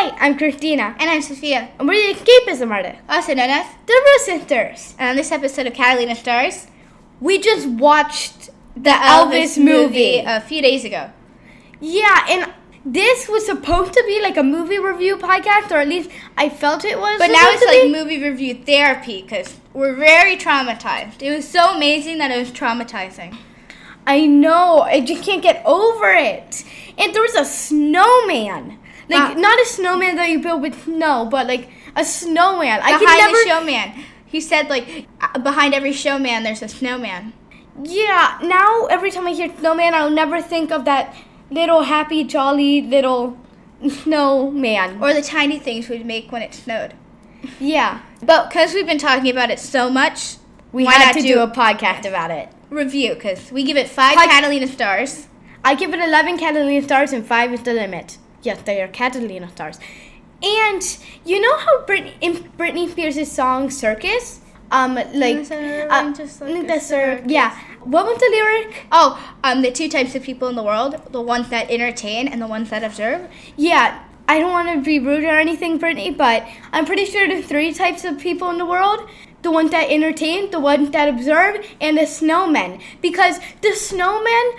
Hi, I'm Cristina, And I'm Sofia, and we're the Escapism Artists, also known as. the Rose Sisters. And on this episode of Catalina Stars, We just watched the Elvis movie. a few days ago. Yeah, and this was supposed to be like a movie review podcast, or at least I felt it was. But now it's like be. movie review therapy because we're very traumatized. It was so amazing that it was traumatizing. I know, I just can't get over it. And there was a snowman. Like, Wow. not a snowman that you build with snow, but like a snowman. I Behind can never. the showman. He said, like, uh, behind every showman, there's a snowman. Yeah, now every time I hear snowman, I'll never think of that little happy, jolly little snowman. Or the tiny things we'd make when it snowed. Yeah, But because we've been talking about it so much, we Why had to do- do a podcast about it. review because we give it five Pod- Catalina stars. I give it 11 Catalina stars and 5 is the limit. Yes, they are Catalina stars. And you know how Brit- in Britney Spears' song Circus? Um, like, uh, just like a the circus. yeah. What was the lyric? Oh, um, the two types of people in the world: the ones that entertain and the ones that observe. Yeah, I don't want to be rude or anything, Britney, but I'm pretty sure there's three types of people in the world the ones that entertain, the ones that observe, and the snowmen. Because the snowman,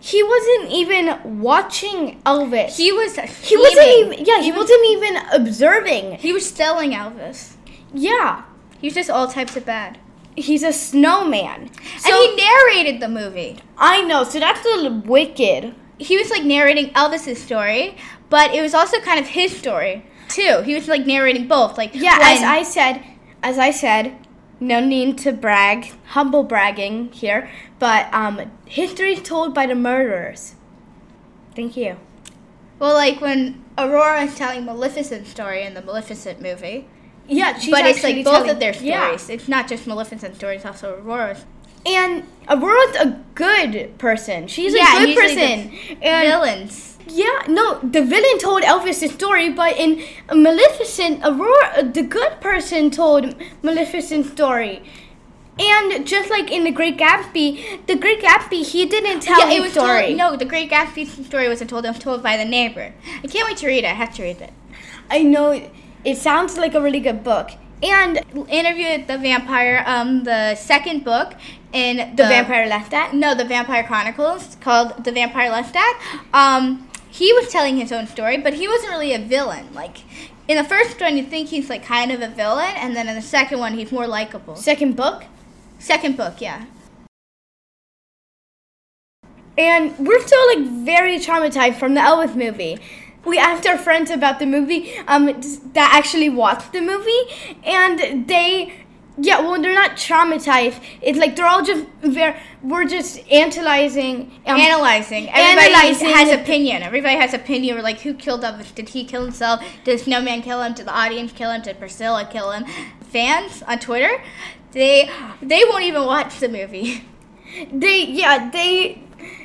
he wasn't even watching Elvis. He was. He wasn't even, yeah, he wasn't even observing. He was stealing Elvis. Yeah, He was just all types of bad. he's a snowman. So, and he narrated the movie. I know, so that's a wicked. He was like narrating Elvis's story, but it was also kind of his story too. He was like narrating both. Like Yeah, as I said, as I said, no need to brag, humble bragging here, but um, history is told by the murderers. Thank you. well, like when Aurora is telling Maleficent's story in the Maleficent movie, Yeah, she's but it's like both telling- of their Yeah. stories. It's not just Maleficent's story; it's also Aurora's. And Aurora's a good person. She's Yeah, a good person. the and Villains. Yeah, no, the villain told Elvis the story, but in Maleficent, Aurora, the good person told Maleficent's story. And just like in The Great Gatsby, The Great Gatsby, he didn't tell yeah, it was story. Told, no, the Great Gatsby story wasn't told. It was told by the neighbor. I can't wait to read it. I have to read it. I know it sounds like a really good book. And Interview with the Vampire, um, the second book in The Vampire Lestat? No, the Vampire Chronicles called The Vampire Lestat. Um, he was telling his own story, but he wasn't really a villain. Like in the first one, you think he's like kind of a villain, and then in the second one, he's more likable. Second book. Second book, yeah. And we're still like very traumatized from the Elvis movie. We asked our friends about the movie um, that actually watched the movie, and they, yeah, well, they're not traumatized. It's like they're all just very, we're just analyzing. Um, Analyzing. Everybody Analyzing has the- opinion. Everybody has opinion. We're like, who killed Elvis? Did he kill himself? Did Snowman kill him? Did the audience kill him? Did Priscilla kill him? Fans on Twitter, they they won't even watch the movie. They, yeah, they,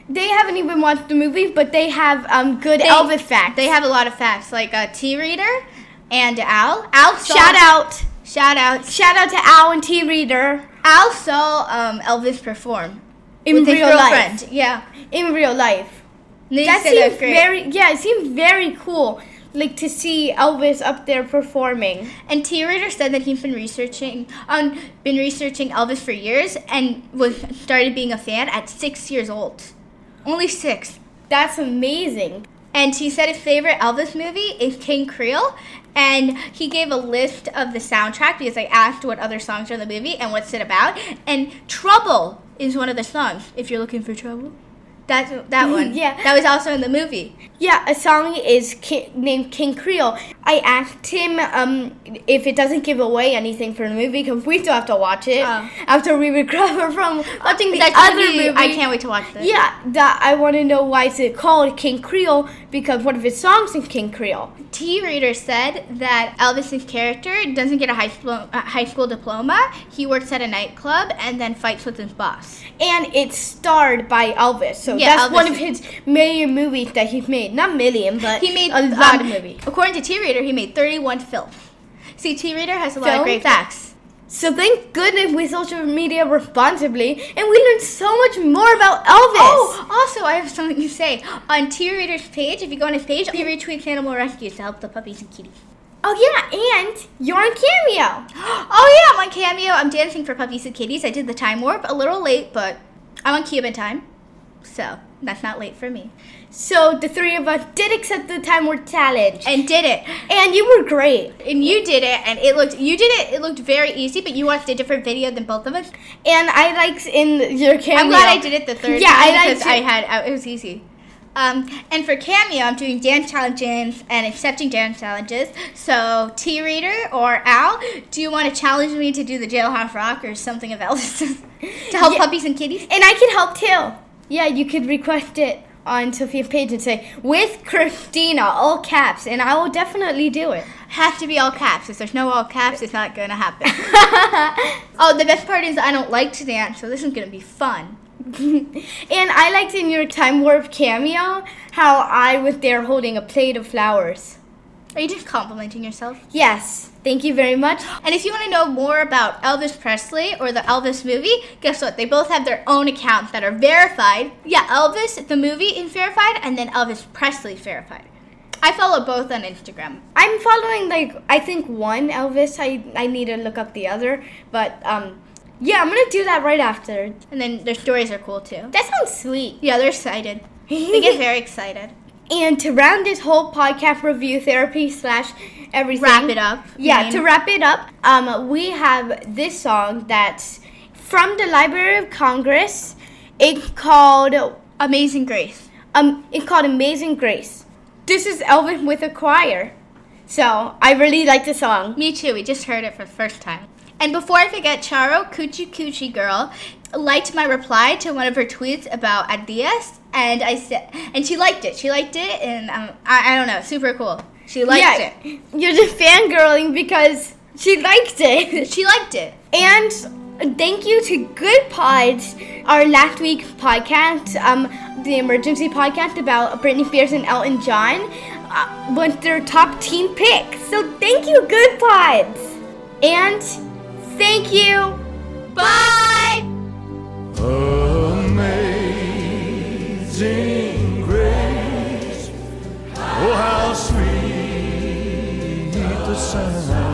they haven't even watched the movie, but they have um, good They- Elvis facts. They have a lot of facts, like uh, T Reader and Al. Al saw, shout out, Shout out. shout out to Al and T Reader Al saw um, Elvis perform in with real life. Yeah. In real life. That said that was seems very yeah it seems very cool like to see elvis up there performing And T Reader said that he's been researching um been researching Elvis for years and was started being a fan at six years old. Only six. that's amazing And he said his favorite Elvis movie is King Creole. And he gave a list of the soundtrack because I asked what other songs are in the movie and what's it about. And Trouble is one of the songs. If you're looking for trouble, that's that one. Yeah. that was also in the movie. yeah a song is ki- named king creole i asked him um, if it doesn't give away anything for the movie because we still have to watch it Oh. after we recover from watching the other gonna movie I can't wait to watch this. yeah that i want to know why is it called king creole because one of his songs is king creole T Reader said that Elvis's character doesn't get a high school uh, high school diploma. He works at a nightclub and then fights with his boss. and it's starred by Elvis. So Yeah, that's one of his million movies that he's made. Not million, but He made a lot um, of movies. According to T Reader, he made 31 films. See, T Reader has a lot of great facts. So thank goodness we social media responsibly, and we learned so much more about Elvis. Oh, also, I have something to say. On T Reader's page, if you go on his page, he retweets animal rescues to help the puppies and kitties. Oh yeah, and you're on Cameo. Oh yeah, I'm on Cameo. I'm dancing for puppies and kitties. I did the time warp a little late, but I'm on Cuban time, so that's not late for me. So the three of us did accept the time warp challenge, And did it. and you were great. And you did it, and it looked. You did it. It looked very easy, but you watched a different video than both of us. And I liked in your cameo. I'm glad I did it the third Yeah, time I liked because I had uh, it was easy. Um, and for Cameo, I'm doing dance challenges and accepting dance challenges. So, T Reader or Al, do you want to challenge me to do the Jailhouse Rock or something of else to help Yeah. puppies and kitties? And I can help too. Yeah, you could request it on Sofia's page and say, with Cristina, all caps, and I will definitely do it. Have to be all caps. If there's no all caps, it's not gonna happen. oh, the best part is I don't like to dance, so this is gonna be fun. and I liked in your Time Warp cameo how I was there holding a plate of flowers. Are you just complimenting yourself? Yes, thank you very much. And if you want to know more about Elvis Presley or the Elvis movie, guess what? They both have their own accounts that are verified. Yeah, Elvis, the movie, is verified, and then Elvis Presley verified. I follow both on Instagram. I'm following like I think one Elvis. I I need to look up the other, but um, yeah, I'm gonna do that right after. And then their stories are cool too. That sounds sweet. Yeah, they're excited. They get very excited. And to round this whole podcast review therapy slash everything, Wrap it up. Yeah, to wrap it up, um, we have this song that's from the Library of Congress. It's called Amazing Grace. um, it's called Amazing Grace. This is Elvis with a choir, so I really like the song. Me too. We just heard it for the first time. And before I forget, Charo Coochie Coochie Girl liked my reply to one of her tweets about Adidas, and I said, and she liked it. She liked it, and um, I, I don't know, super cool. She liked yeah, it. you're just fangirling because she liked it. She liked it. And thank you to Goodpods, our last week's podcast, um, the emergency podcast about Britney Spears and Elton John, uh, was their top teen pick. So thank you, Goodpods. And thank you. Bye. Amazing grace, oh how sweet the sound